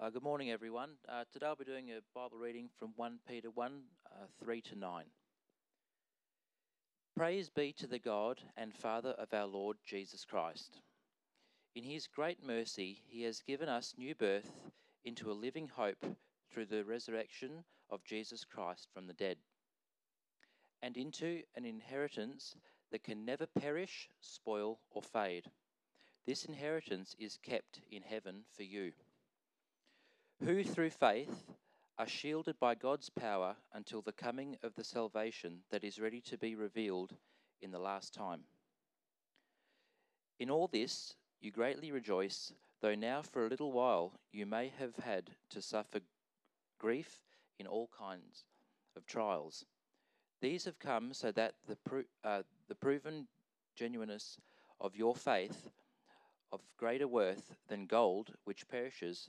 Uh, good morning, everyone. Uh, today I'll be doing a Bible reading from 1 Peter 1 uh, 3 to 9. Praise be to the God and Father of our Lord Jesus Christ. In his great mercy, he has given us new birth into a living hope through the resurrection of Jesus Christ from the dead, and into an inheritance that can never perish, spoil, or fade. This inheritance is kept in heaven for you who through faith are shielded by God's power until the coming of the salvation that is ready to be revealed in the last time. In all this, you greatly rejoice, though now for a little while you may have had to suffer grief in all kinds of trials. These have come so that the, pro- uh, the proven genuineness of your faith, of greater worth than gold, which perishes,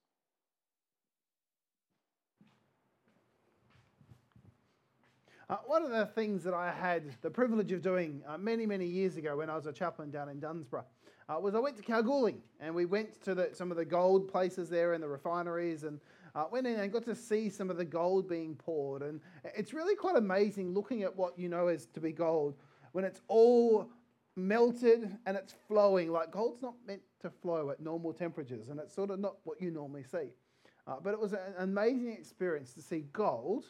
Uh, one of the things that I had the privilege of doing uh, many, many years ago when I was a chaplain down in Dunsborough uh, was I went to Kalgoorlie and we went to the, some of the gold places there and the refineries and uh, went in and got to see some of the gold being poured. And it's really quite amazing looking at what you know as to be gold when it's all melted and it's flowing. Like gold's not meant to flow at normal temperatures and it's sort of not what you normally see. Uh, but it was an amazing experience to see gold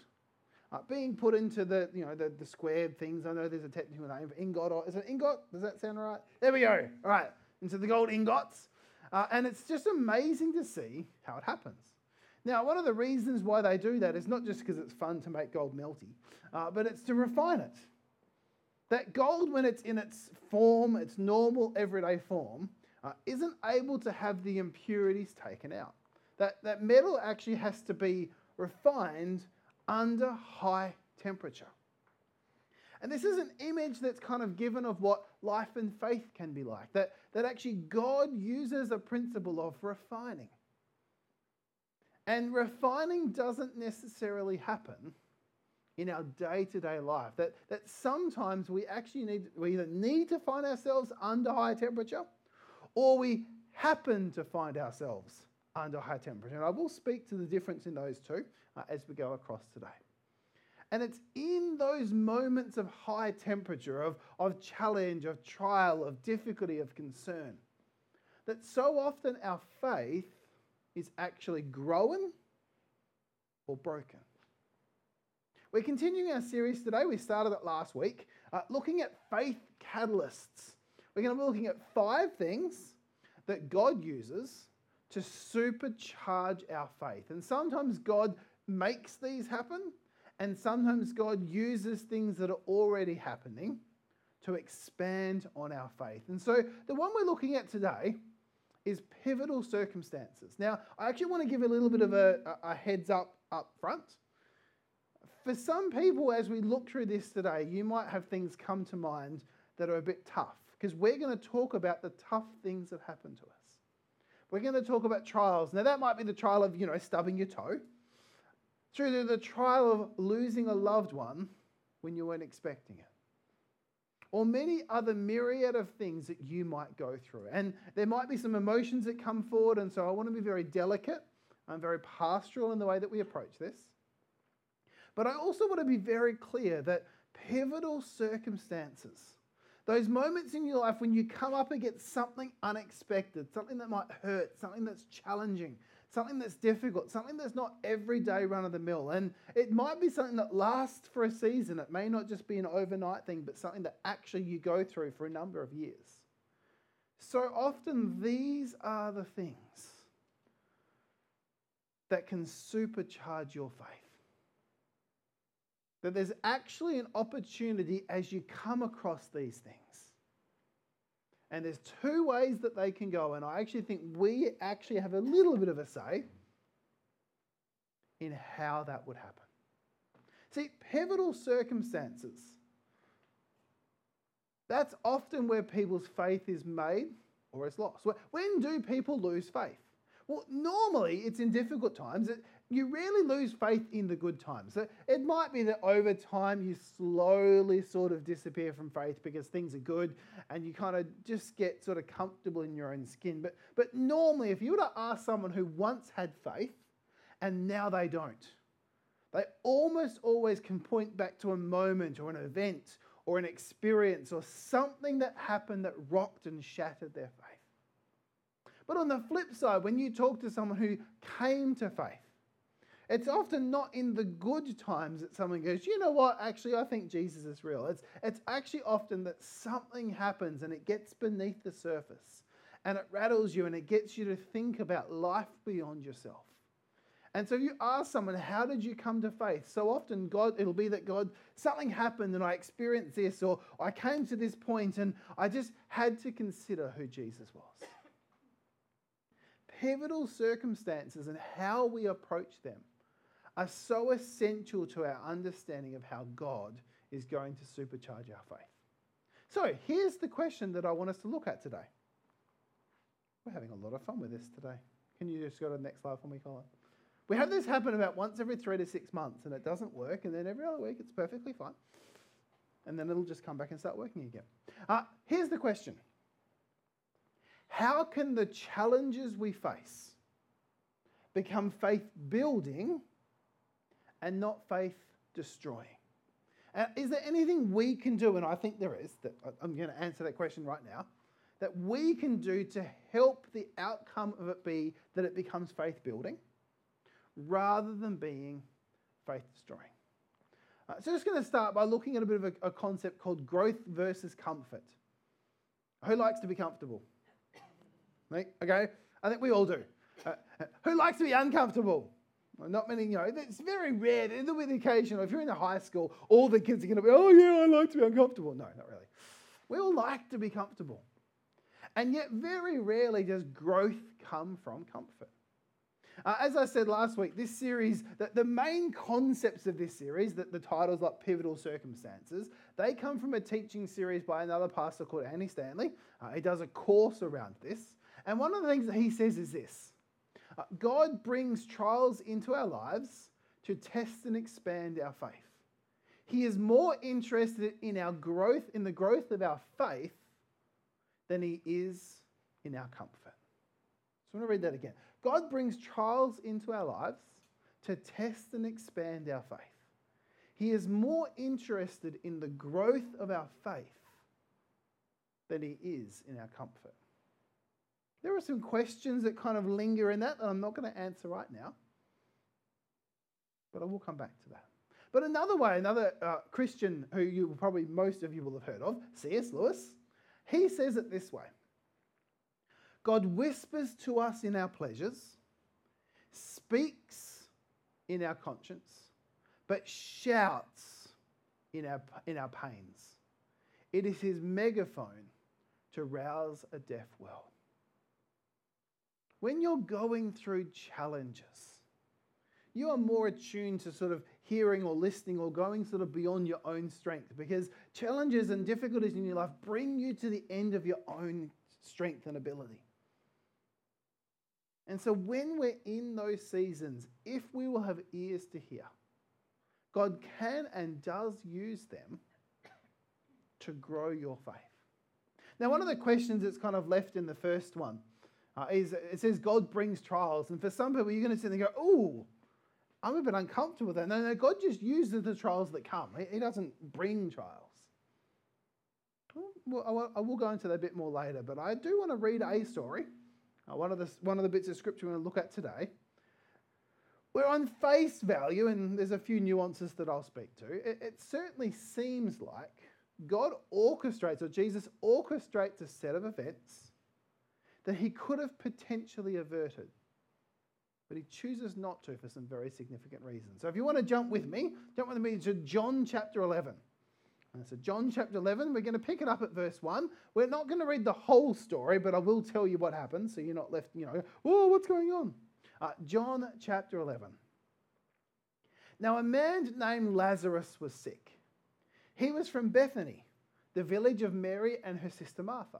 uh, being put into the, you know, the, the squared things. I know there's a technical name for ingot, or is it ingot? Does that sound right? There we go. All right, into the gold ingots. Uh, and it's just amazing to see how it happens. Now, one of the reasons why they do that is not just because it's fun to make gold melty, uh, but it's to refine it. That gold, when it's in its form, its normal everyday form, uh, isn't able to have the impurities taken out. That, that metal actually has to be refined under high temperature. And this is an image that's kind of given of what life and faith can be like. That, that actually God uses a principle of refining. And refining doesn't necessarily happen in our day to day life. That, that sometimes we actually need, we either need to find ourselves under high temperature or we happen to find ourselves under high temperature. And I will speak to the difference in those two uh, as we go across today. And it's in those moments of high temperature, of, of challenge, of trial, of difficulty, of concern, that so often our faith is actually growing or broken. We're continuing our series today. We started it last week, uh, looking at faith catalysts. We're going to be looking at five things that God uses to supercharge our faith. And sometimes God makes these happen, and sometimes God uses things that are already happening to expand on our faith. And so the one we're looking at today is pivotal circumstances. Now, I actually want to give a little bit of a, a heads up up front. For some people, as we look through this today, you might have things come to mind that are a bit tough because we're going to talk about the tough things that happen to us. We're going to talk about trials. Now, that might be the trial of, you know, stubbing your toe, through the trial of losing a loved one when you weren't expecting it, or many other myriad of things that you might go through. And there might be some emotions that come forward, and so I want to be very delicate and very pastoral in the way that we approach this. But I also want to be very clear that pivotal circumstances those moments in your life when you come up against something unexpected, something that might hurt, something that's challenging, something that's difficult, something that's not everyday run of the mill. And it might be something that lasts for a season. It may not just be an overnight thing, but something that actually you go through for a number of years. So often, these are the things that can supercharge your faith. That there's actually an opportunity as you come across these things. And there's two ways that they can go, and I actually think we actually have a little bit of a say in how that would happen. See, pivotal circumstances, that's often where people's faith is made or it's lost. When do people lose faith? Well, normally it's in difficult times. You really lose faith in the good times. It might be that over time you slowly sort of disappear from faith because things are good and you kind of just get sort of comfortable in your own skin. But, but normally, if you were to ask someone who once had faith and now they don't, they almost always can point back to a moment or an event or an experience or something that happened that rocked and shattered their faith. But on the flip side, when you talk to someone who came to faith, it's often not in the good times that someone goes, you know what, actually, I think Jesus is real. It's, it's actually often that something happens and it gets beneath the surface and it rattles you and it gets you to think about life beyond yourself. And so if you ask someone, how did you come to faith? So often God, it'll be that God, something happened and I experienced this, or I came to this point and I just had to consider who Jesus was. Pivotal circumstances and how we approach them are so essential to our understanding of how God is going to supercharge our faith. So here's the question that I want us to look at today. We're having a lot of fun with this today. Can you just go to the next slide for me, Colin? We have this happen about once every three to six months, and it doesn't work, and then every other week it's perfectly fine. And then it'll just come back and start working again. Uh, here's the question How can the challenges we face become faith building and not faith destroying. Uh, is there anything we can do, and I think there is, that I'm going to answer that question right now, that we can do to help the outcome of it be that it becomes faith building rather than being faith destroying? Uh, so, just going to start by looking at a bit of a, a concept called growth versus comfort. Who likes to be comfortable? Okay, I think we all do. Uh, uh who likes to be uncomfortable? Not many, you know, it's very rare. There'll be the occasion, if you're in a high school, all the kids are going to be, oh, yeah, I like to be uncomfortable. No, not really. We all like to be comfortable. And yet, very rarely does growth come from comfort. Uh, as I said last week, this series, the, the main concepts of this series, that the titles like Pivotal Circumstances, they come from a teaching series by another pastor called Andy Stanley. Uh, he does a course around this. And one of the things that he says is this uh, God brings trials into our lives to test and expand our faith. He is more interested in our growth, in the growth of our faith, than he is in our comfort. So I want to read that again. God brings trials into our lives to test and expand our faith. He is more interested in the growth of our faith than he is in our comfort. There are some questions that kind of linger in that that I'm not going to answer right now, but I will come back to that. But another way, another uh, Christian who you probably most of you will have heard of, C.S. Lewis, he says it this way God whispers to us in our pleasures, speaks in our conscience, but shouts in our, in our pains. It is his megaphone to rouse a deaf world when you're going through challenges, you are more attuned to sort of hearing or listening or going sort of beyond your own strength because challenges and difficulties in your life bring you to the end of your own strength and ability. And so when we're in those seasons, if we will have ears to hear, God can and does use them to grow your faith. Now, one of the questions that's kind of left in the first one uh, it says God brings trials. And for some people, you're going to sit there and go, oh, I'm a bit uncomfortable with that. No, no, God just uses the trials that come. He, he doesn't bring trials. Well, I will go into that a bit more later, but I do want to read a story. Uh, one, of the, one of the bits of scripture we're going to look at today. Where on face value, and there's a few nuances that I'll speak to, it, it certainly seems like God orchestrates, or Jesus orchestrates a set of events that he could have potentially averted. But he chooses not to for some very significant reasons. So if you want to jump with me, jump with me to John chapter 11. And so, John chapter 11, we're going to pick it up at verse 1. We're not going to read the whole story, but I will tell you what happened so you're not left, you know, oh, what's going on? Uh, John chapter 11. Now, a man named Lazarus was sick. He was from Bethany, the village of Mary and her sister Martha.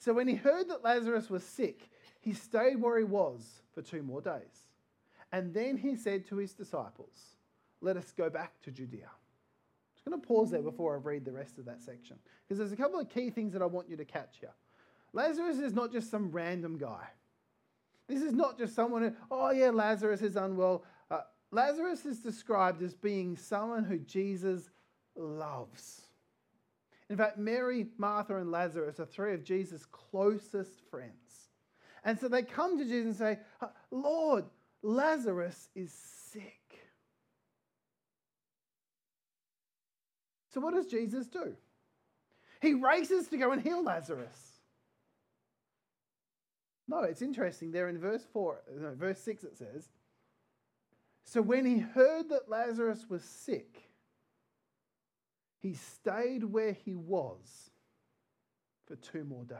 So when he heard that Lazarus was sick, he stayed where he was for two more days. And then he said to his disciples, Let us go back to Judea. I'm just going to pause there before I read the rest of that section, because there's a couple of key things that I want you to catch here. Lazarus is not just some random guy. This is not just someone who, oh yeah, Lazarus is unwell. Uh, Lazarus is described as being someone who Jesus loves. In fact, Mary, Martha, and Lazarus are three of Jesus' closest friends. And so they come to Jesus and say, Lord, Lazarus is sick. So what does Jesus do? He races to go and heal Lazarus. No, it's interesting. There in verse 4, no, verse 6 it says, So when he heard that Lazarus was sick, he stayed where he was for two more days.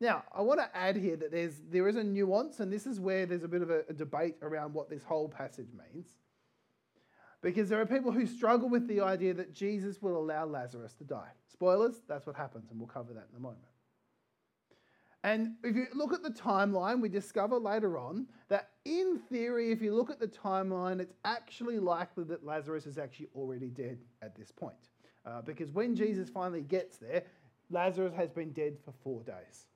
Now, I want to add here that there's, there is a nuance, and this is where there's a bit of a, a debate around what this whole passage means. Because there are people who struggle with the idea that Jesus will allow Lazarus to die. Spoilers, that's what happens, and we'll cover that in a moment. And if you look at the timeline, we discover later on that in theory, if you look at the timeline, it's actually likely that Lazarus is actually already dead at this point. Uh, because when Jesus finally gets there, Lazarus has been dead for four days.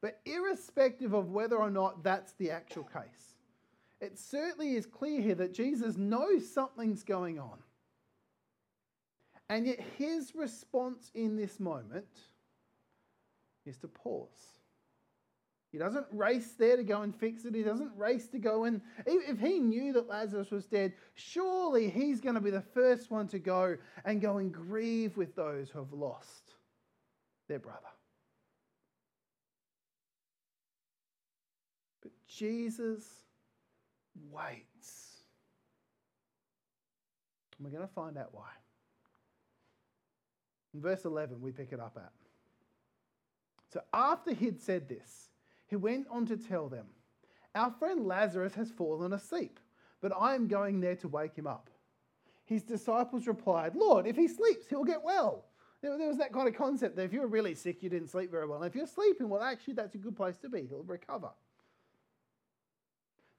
But irrespective of whether or not that's the actual case, it certainly is clear here that Jesus knows something's going on. And yet his response in this moment is to pause. He doesn't race there to go and fix it. He doesn't race to go and. If he knew that Lazarus was dead, surely he's going to be the first one to go and go and grieve with those who have lost their brother. But Jesus waits. And we're going to find out why. In verse 11, we pick it up at. So after he'd said this, he went on to tell them, Our friend Lazarus has fallen asleep, but I am going there to wake him up. His disciples replied, Lord, if he sleeps, he'll get well. There was that kind of concept that if you're really sick, you didn't sleep very well. And if you're sleeping, well, actually, that's a good place to be. He'll recover.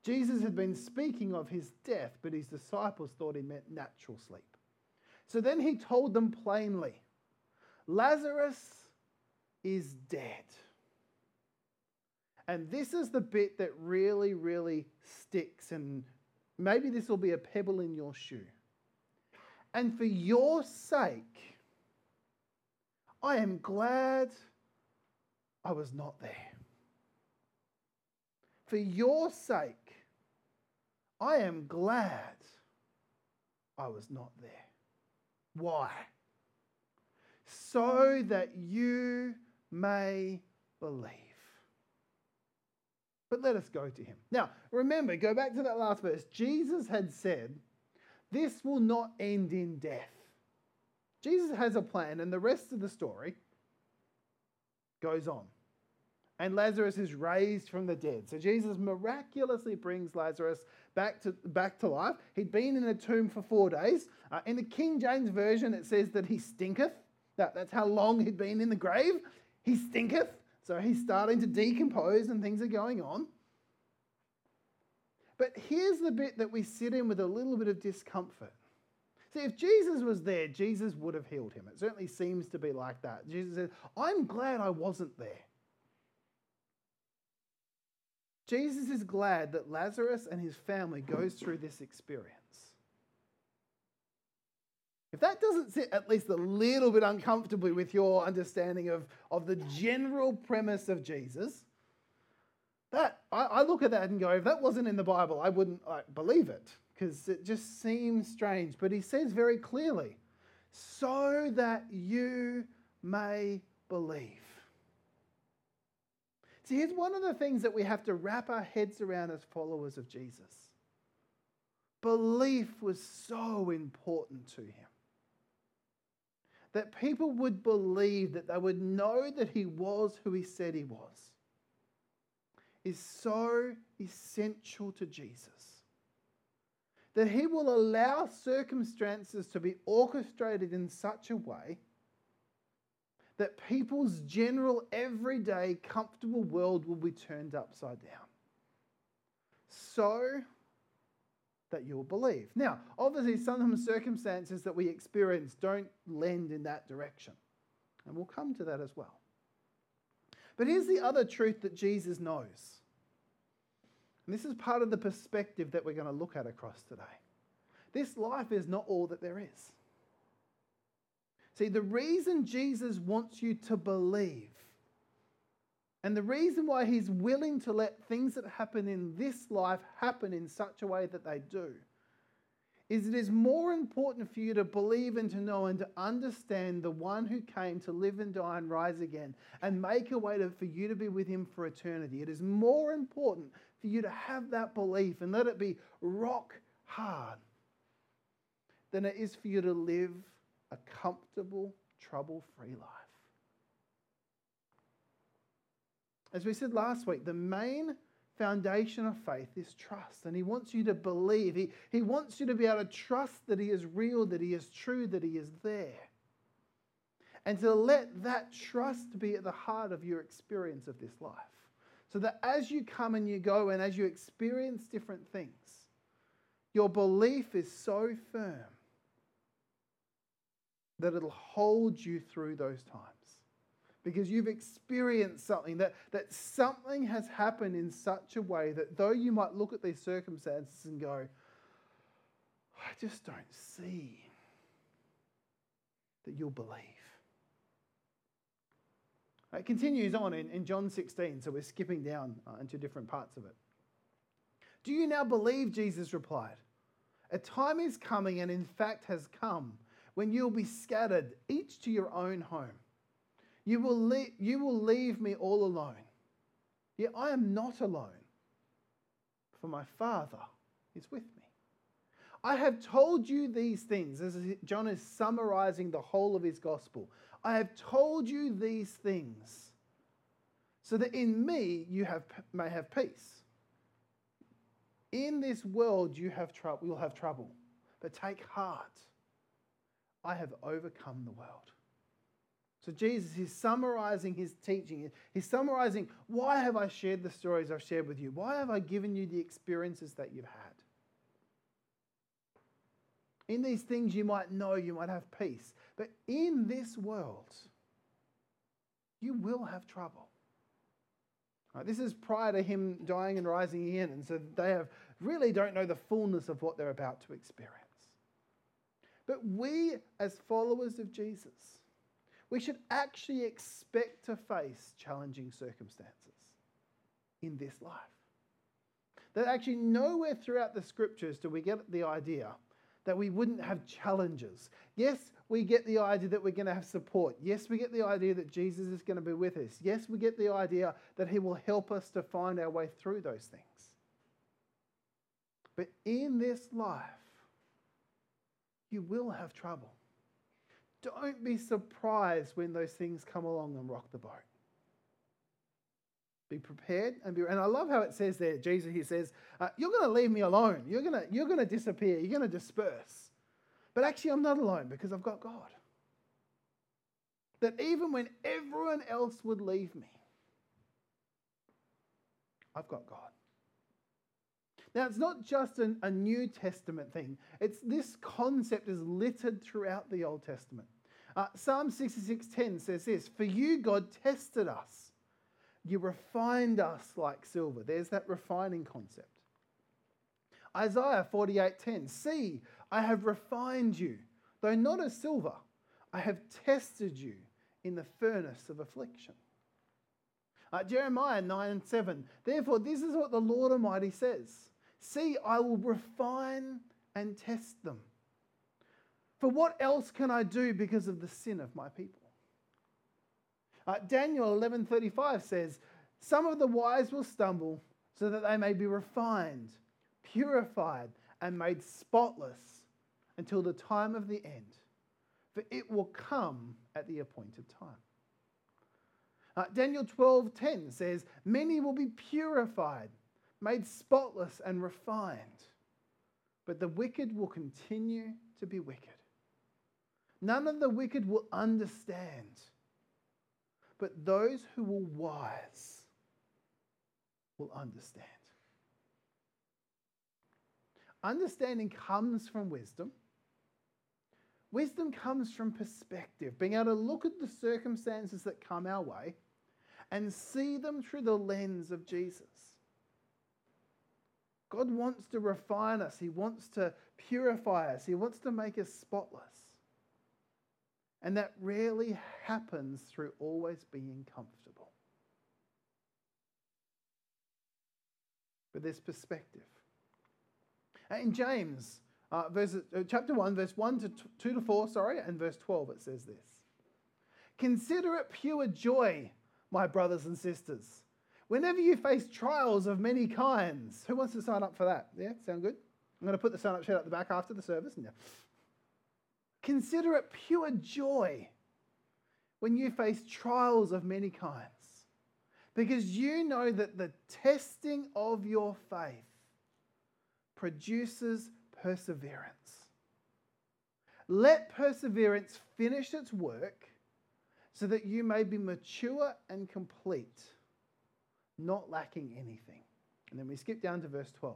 Jesus had been speaking of his death, but his disciples thought he meant natural sleep. So then he told them plainly Lazarus is dead. And this is the bit that really, really sticks, and maybe this will be a pebble in your shoe. And for your sake, I am glad I was not there. For your sake, I am glad I was not there. Why? So that you may believe. But let us go to him. Now, remember, go back to that last verse. Jesus had said, This will not end in death. Jesus has a plan, and the rest of the story goes on and Lazarus is raised from the dead. So Jesus miraculously brings Lazarus back to, back to life. He'd been in a tomb for four days. Uh, in the King James Version, it says that he stinketh. That, that's how long he'd been in the grave. He stinketh. So he's starting to decompose and things are going on. But here's the bit that we sit in with a little bit of discomfort. See, if Jesus was there, Jesus would have healed him. It certainly seems to be like that. Jesus said, I'm glad I wasn't there. Jesus is glad that Lazarus and his family goes through this experience. If that doesn't sit at least a little bit uncomfortably with your understanding of, of the general premise of Jesus, that I, I look at that and go, if that wasn't in the Bible, I wouldn't like, believe it because it just seems strange. But he says very clearly, so that you may believe. See, here's one of the things that we have to wrap our heads around as followers of Jesus. Belief was so important to him. That people would believe, that they would know that he was who he said he was, is so essential to Jesus. That he will allow circumstances to be orchestrated in such a way that people's general, everyday, comfortable world will be turned upside down. So that you'll believe. Now, obviously, some circumstances that we experience don't lend in that direction. And we'll come to that as well. But here's the other truth that Jesus knows. And this is part of the perspective that we're going to look at across today. This life is not all that there is. See, the reason Jesus wants you to believe and the reason why he's willing to let things that happen in this life happen in such a way that they do is it is more important for you to believe and to know and to understand the one who came to live and die and rise again and make a way to, for you to be with him for eternity. It is more important for you to have that belief and let it be rock hard than it is for you to live a comfortable, trouble free life. As we said last week, the main foundation of faith is trust. And He wants you to believe. He, he wants you to be able to trust that He is real, that He is true, that He is there. And to let that trust be at the heart of your experience of this life. So that as you come and you go and as you experience different things, your belief is so firm that it'll hold you through those times. Because you've experienced something, that, that something has happened in such a way that though you might look at these circumstances and go, I just don't see, that you'll believe. It continues on in, in John 16, so we're skipping down uh, into different parts of it. Do you now believe? Jesus replied. A time is coming, and in fact has come when you'll be scattered, each to your own home. You will, le- you will leave me all alone. Yet I am not alone, for my Father is with me. I have told you these things, as John is summarizing the whole of his gospel. I have told you these things so that in me you have, may have peace. In this world you have trouble, you'll have trouble, but take heart. I have overcome the world. So Jesus is summarizing his teaching. He's summarizing why have I shared the stories I've shared with you? Why have I given you the experiences that you've had? In these things you might know, you might have peace. But in this world, you will have trouble. Right, this is prior to him dying and rising again, and so they have really don't know the fullness of what they're about to experience. But we, as followers of Jesus, we should actually expect to face challenging circumstances in this life. That actually, nowhere throughout the scriptures do we get the idea that we wouldn't have challenges. Yes, we get the idea that we're going to have support. Yes, we get the idea that Jesus is going to be with us. Yes, we get the idea that he will help us to find our way through those things. But in this life, you will have trouble. Don't be surprised when those things come along and rock the boat. Be prepared and be. And I love how it says there, Jesus, he says, uh, You're going to leave me alone. You're going to you're going to disappear. You're going to disperse. But actually, I'm not alone because I've got God. That even when everyone else would leave me, I've got God. Now, it's not just an, a New Testament thing. It's this concept is littered throughout the Old Testament. Uh, Psalm 66:10 says this, "For you, God, tested us. You refined us like silver." There's that refining concept. Isaiah 48:10, "See, I have refined you, though not as silver. I have tested you in the furnace of affliction." Uh, Jeremiah 9 7, "Therefore, this is what the Lord Almighty says." See, I will refine and test them. For what else can I do because of the sin of my people? Uh, Daniel 11:35 says, "Some of the wise will stumble so that they may be refined, purified, and made spotless until the time of the end, for it will come at the appointed time." Uh, Daniel 12:10 says, "Many will be purified, made spotless and refined, but the wicked will continue to be wicked." None of the wicked will understand, but those who will wise will understand. Understanding comes from wisdom. Wisdom comes from perspective, being able to look at the circumstances that come our way and see them through the lens of Jesus. God wants to refine us, He wants to purify us, He wants to make us spotless. And that rarely happens through always being comfortable. But there's perspective. In James, uh, uh, chapter 1, verse 1 to t- 2 to 4, sorry, and verse 12, it says this Consider it pure joy, my brothers and sisters, whenever you face trials of many kinds. Who wants to sign up for that? Yeah, sound good? I'm going to put the sign up sheet at the back after the service. And, Yeah. Consider it pure joy when you face trials of many kinds, because you know that the testing of your faith produces perseverance. Let perseverance finish its work so that you may be mature and complete, not lacking anything. And then we skip down to verse 12.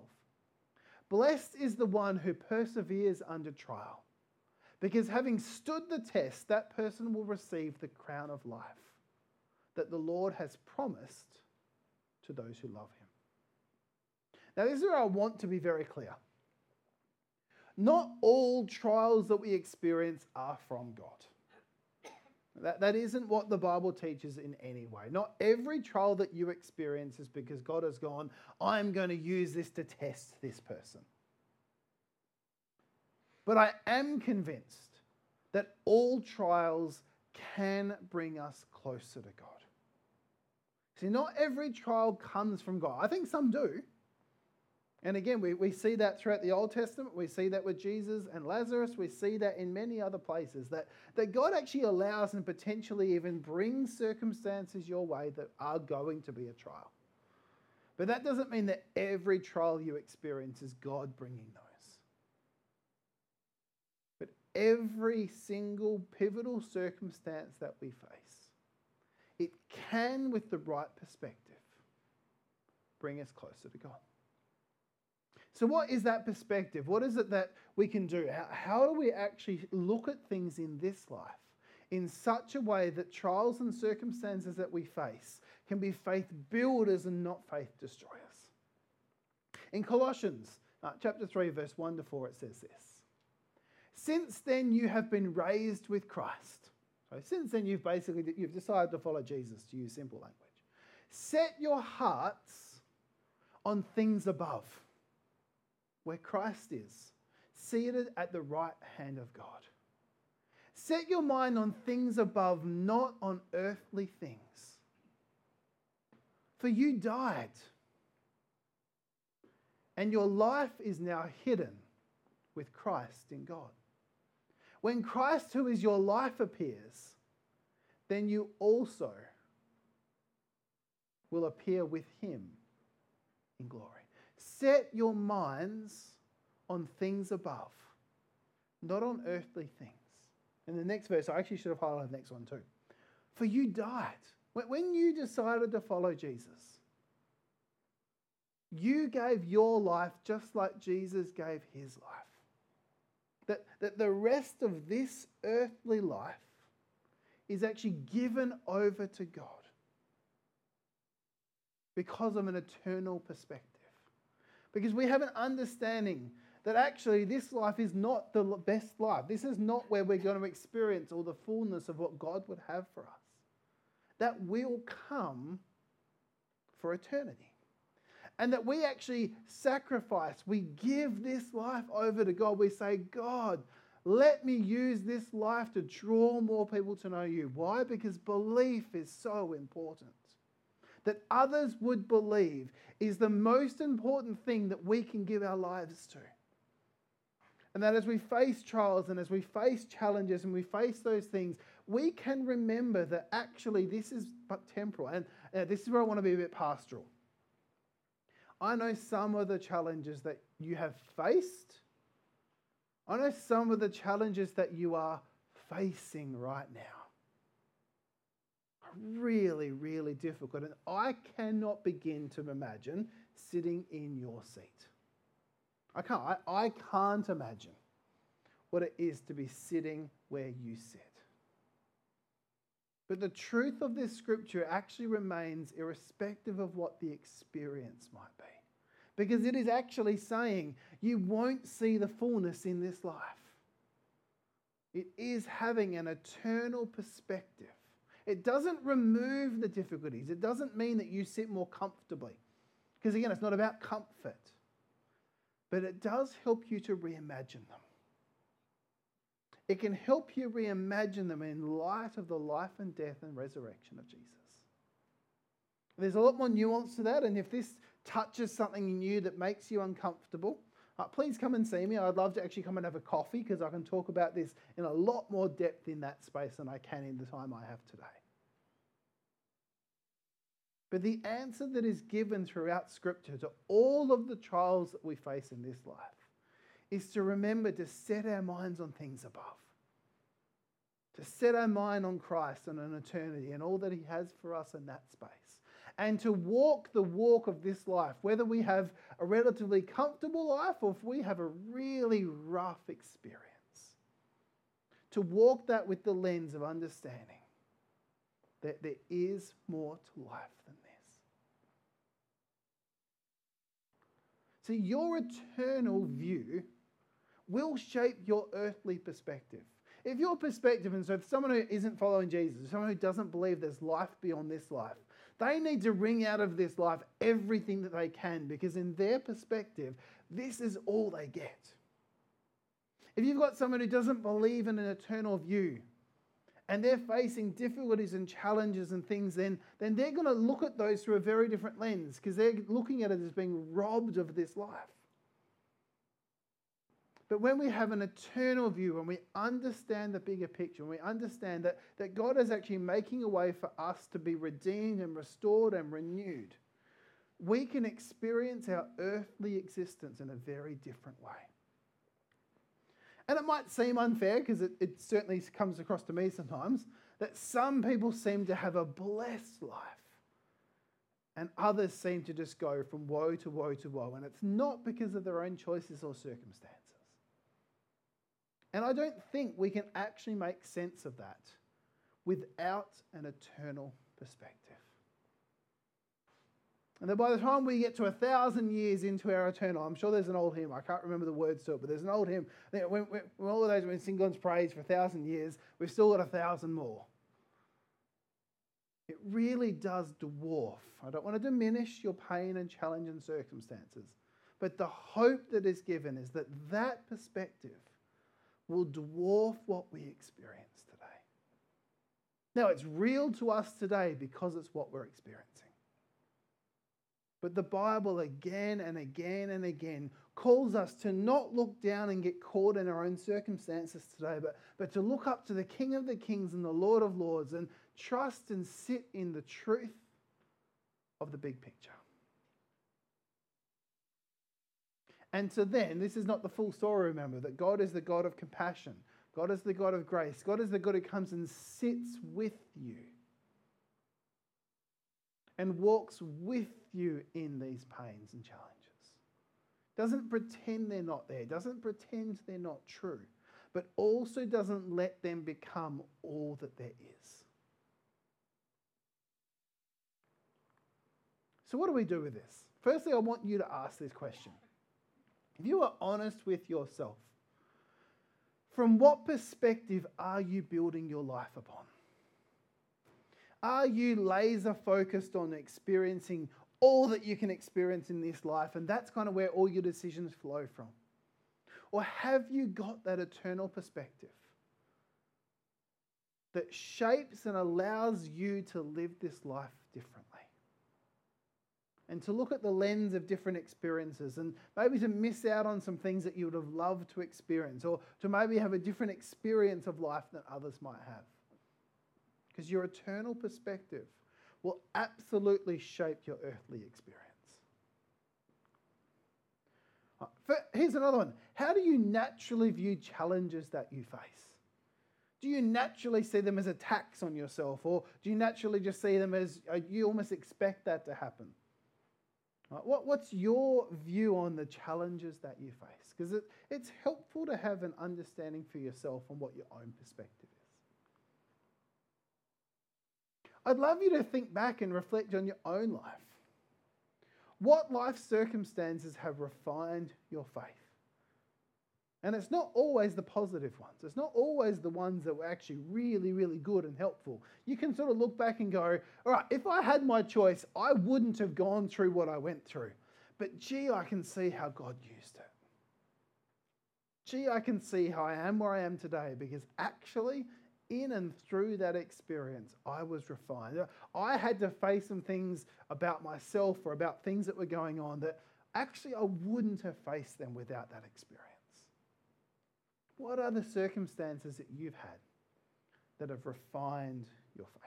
Blessed is the one who perseveres under trial because having stood the test, that person will receive the crown of life that the Lord has promised to those who love him. Now, this is where I want to be very clear. Not all trials that we experience are from God. That, that isn't what the Bible teaches in any way. Not every trial that you experience is because God has gone, I'm going to use this to test this person. But I am convinced that all trials can bring us closer to God. See, not every trial comes from God. I think some do. And again, we, we see that throughout the Old Testament. We see that with Jesus and Lazarus. We see that in many other places. That, that God actually allows and potentially even brings circumstances your way that are going to be a trial. But that doesn't mean that every trial you experience is God bringing those every single pivotal circumstance that we face, it can, with the right perspective, bring us closer to God. So, what is that perspective? What is it that we can do? How, how, do we actually look at things in this life in such a way that trials and circumstances that we face can be faith builders and not faith destroyers? In Colossians uh, chapter 3, verse 1 to 4, it says this since then, you have been raised with Christ. So since then, you've basically you've decided to follow Jesus, to use simple language. Set your hearts on things above, where Christ is, seated at the right hand of God. Set your mind on things above, not on earthly things. For you died, and your life is now hidden with Christ in God. When Christ, who is your life, appears, then you also will appear with him in glory. Set your minds on things above, not on earthly things. In the next verse, I actually should have highlighted the next one too. For you died. When you decided to follow Jesus, you gave your life just like Jesus gave his life. That, that the rest of this earthly life is actually given over to God because of an eternal perspective. Because we have an understanding that actually this life is not the best life. This is not where we're going to experience all the fullness of what God would have for us. That will come for eternity. And that we actually sacrifice. We give this life over to God. We say, God, let me use this life to draw more people to know you. Why? Because belief is so important. That others would believe is the most important thing that we can give our lives to. And that as we face trials and as we face challenges and we face those things, we can remember that actually this is but temporal. And uh, this is where I want to be a bit pastoral. I know some of the challenges that you have faced I know some of the challenges that you are facing right now are really, really difficult. And I cannot begin to imagine sitting in your seat. I can't. I, I can't imagine what it is to be sitting where you sit. But the truth of this scripture actually remains irrespective of what the experience might be because it is actually saying you won't see the fullness in this life. It is having an eternal perspective. It doesn't remove the difficulties, it doesn't mean that you sit more comfortably. Because again, it's not about comfort, but it does help you to reimagine them. It can help you reimagine them in light of the life and death and resurrection of Jesus. There's a lot more nuance to that, and if this touches something in you that makes you uncomfortable, uh, please come and see me. I'd love to actually come and have a coffee because I can talk about this in a lot more depth in that space than I can in the time I have today. But the answer that is given throughout Scripture to all of the trials that we face in this life is to remember to set our minds on things above, to set our mind on Christ and on eternity and all that He has for us in that space and to walk the walk of this life, whether we have a relatively comfortable life or if we have a really rough experience. To walk that with the lens of understanding that there is more to life than this. See, your eternal view will shape your earthly perspective. If your perspective, and so if someone who isn't following Jesus, someone who doesn't believe there's life beyond this life, they need to wring out of this life everything that they can because, in their perspective, this is all they get. If you've got someone who doesn't believe in an eternal view and they're facing difficulties and challenges and things, then, then they're going to look at those through a very different lens because they're looking at it as being robbed of this life. But when we have an eternal view, when we understand the bigger picture, when we understand that, that God is actually making a way for us to be redeemed and restored and renewed, we can experience our earthly existence in a very different way. And it might seem unfair, because it, it certainly comes across to me sometimes, that some people seem to have a blessed life and others seem to just go from woe to woe to woe. And it's not because of their own choices or circumstances. And I don't think we can actually make sense of that without an eternal perspective. And then by the time we get to a thousand years into our eternal, I'm sure there's an old hymn, I can't remember the words to it, but there's an old hymn. When, when, all of those when sing God's praise for a thousand years, we've still got a thousand more. It really does dwarf. I don't want to diminish your pain and challenge and circumstances, but the hope that is given is that that perspective will dwarf what we experience today. Now, it's real to us today because it's what we're experiencing. But the Bible again and again and again calls us to not look down and get caught in our own circumstances today, but, but to look up to the King of the Kings and the Lord of Lords and trust and sit in the truth of the big picture. And so then, this is not the full story, remember, that God is the God of compassion. God is the God of grace. God is the God who comes and sits with you and walks with you in these pains and challenges. Doesn't pretend they're not there, doesn't pretend they're not true, but also doesn't let them become all that there is. So, what do we do with this? Firstly, I want you to ask this question if you are honest with yourself, from what perspective are you building your life upon? Are you laser focused on experiencing all that you can experience in this life, and that's kind of where all your decisions flow from? Or have you got that eternal perspective that shapes and allows you to live this life differently? And to look at the lens of different experiences and maybe to miss out on some things that you would have loved to experience, or to maybe have a different experience of life than others might have. Because your eternal perspective will absolutely shape your earthly experience. Uh, here's another one. How do you naturally view challenges that you face? Do you naturally see them as attacks on yourself, or do you naturally just see them as uh, you almost expect that to happen? Uh, what, what's your view on the challenges that you face? Because it, it's helpful to have an understanding for yourself on what your own perspective is. I'd love you to think back and reflect on your own life. What life circumstances have refined your faith? And it's not always the positive ones. It's not always the ones that were actually really, really good and helpful. You can sort of look back and go, all right, if I had my choice, I wouldn't have gone through what I went through. But gee, I can see how God used it. Gee, I can see how I am where I am today because actually in and through that experience, I was refined. I had to face some things about myself or about things that were going on that actually I wouldn't have faced them without that experience. What are the circumstances that you've had that have refined your faith?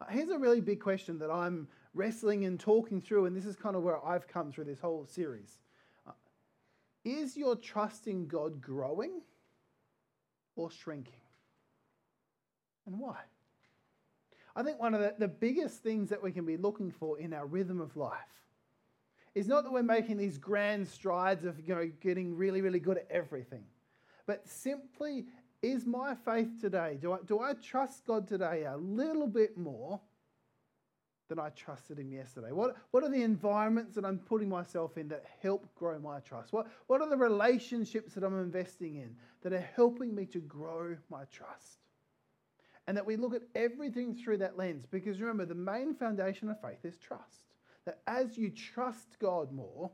Uh, here's a really big question that I'm wrestling and talking through, and this is kind of where I've come through this whole series. Uh, is your trust in God growing? or shrinking. And why? I think one of the, the biggest things that we can be looking for in our rhythm of life is not that we're making these grand strides of you know, getting really, really good at everything, but simply is my faith today, do I, do I trust God today a little bit more than I trusted him yesterday? What, what are the environments that I'm putting myself in that help grow my trust? What, what are the relationships that I'm investing in that are helping me to grow my trust? And that we look at everything through that lens because remember, the main foundation of faith is trust. That as you trust God more,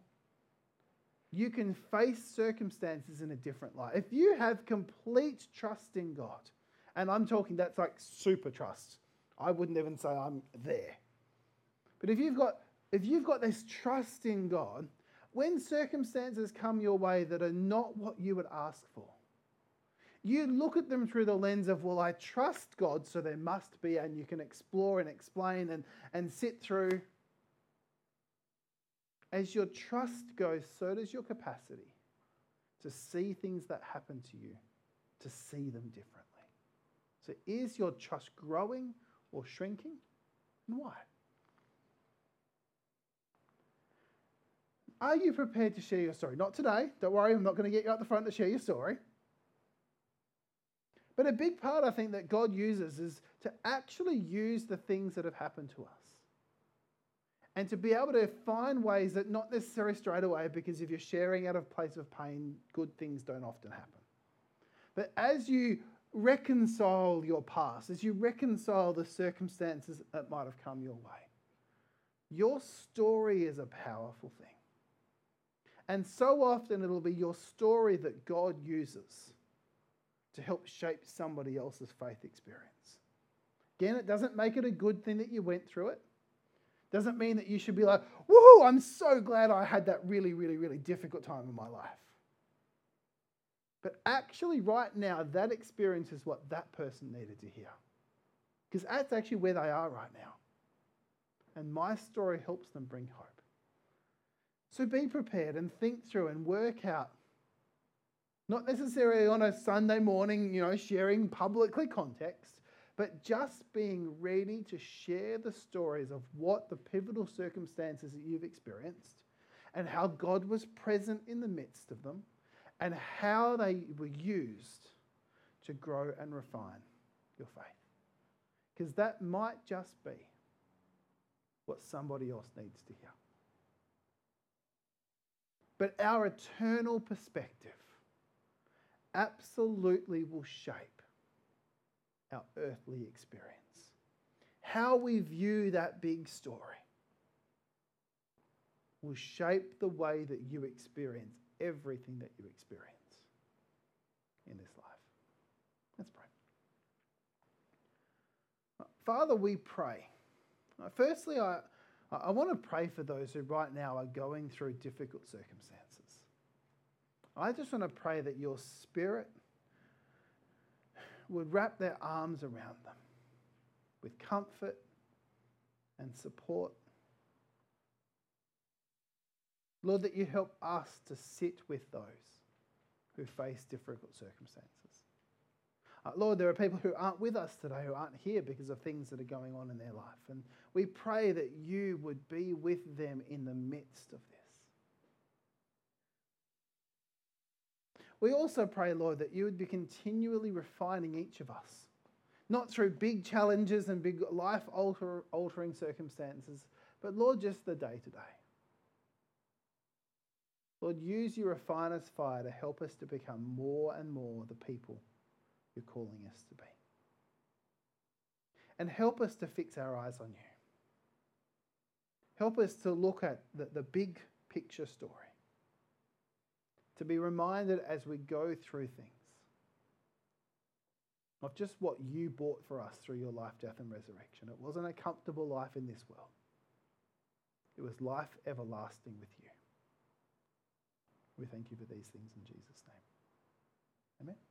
you can face circumstances in a different light. If you have complete trust in God, and I'm talking that's like super trust, I wouldn't even say I'm there. But if you've got if you've got this trust in God, when circumstances come your way that are not what you would ask for, you look at them through the lens of, well, I trust God, so there must be, and you can explore and explain and, and sit through. As your trust goes, so does your capacity to see things that happen to you, to see them differently. So, is your trust growing or shrinking? And why? Are you prepared to share your story? Not today. Don't worry, I'm not going to get you up the front to share your story. But a big part, I think, that God uses is to actually use the things that have happened to us. And to be able to find ways that not necessarily straight away, because if you're sharing out of place of pain, good things don't often happen. But as you reconcile your past, as you reconcile the circumstances that might have come your way, your story is a powerful thing. And so often it'll be your story that God uses to help shape somebody else's faith experience. Again, it doesn't make it a good thing that you went through it. Doesn't mean that you should be like, woohoo, I'm so glad I had that really, really, really difficult time in my life. But actually, right now, that experience is what that person needed to hear. Because that's actually where they are right now. And my story helps them bring hope. So be prepared and think through and work out. Not necessarily on a Sunday morning, you know, sharing publicly context, but just being ready to share the stories of what the pivotal circumstances that you've experienced and how God was present in the midst of them and how they were used to grow and refine your faith. Because that might just be what somebody else needs to hear. But our eternal perspective absolutely will shape our earthly experience. how we view that big story will shape the way that you experience everything that you experience in this life. Let's pray. Uh, Father, we pray. Uh, firstly, I, I want to pray for those who right now are going through difficult circumstances. I just want to pray that your spirit would wrap their arms around them with comfort and support. Lord, that you help us to sit with those who face difficult circumstances. Uh, Lord, there are people who aren't with us today, who aren't here because of things that are going on in their life. And we pray that you would be with them in the midst of this. We also pray, Lord, that you would be continually refining each of us, not through big challenges and big life alter, altering circumstances, but Lord, just the day to day. Lord, use your refiner's fire to help us to become more and more the people you're calling us to be. And help us to fix our eyes on you. Help us to look at the, the big picture story. To be reminded as we go through things of just what you bought for us through your life, death, and resurrection. It wasn't a comfortable life in this world, it was life everlasting with you. We thank you for these things in Jesus' name. Amen.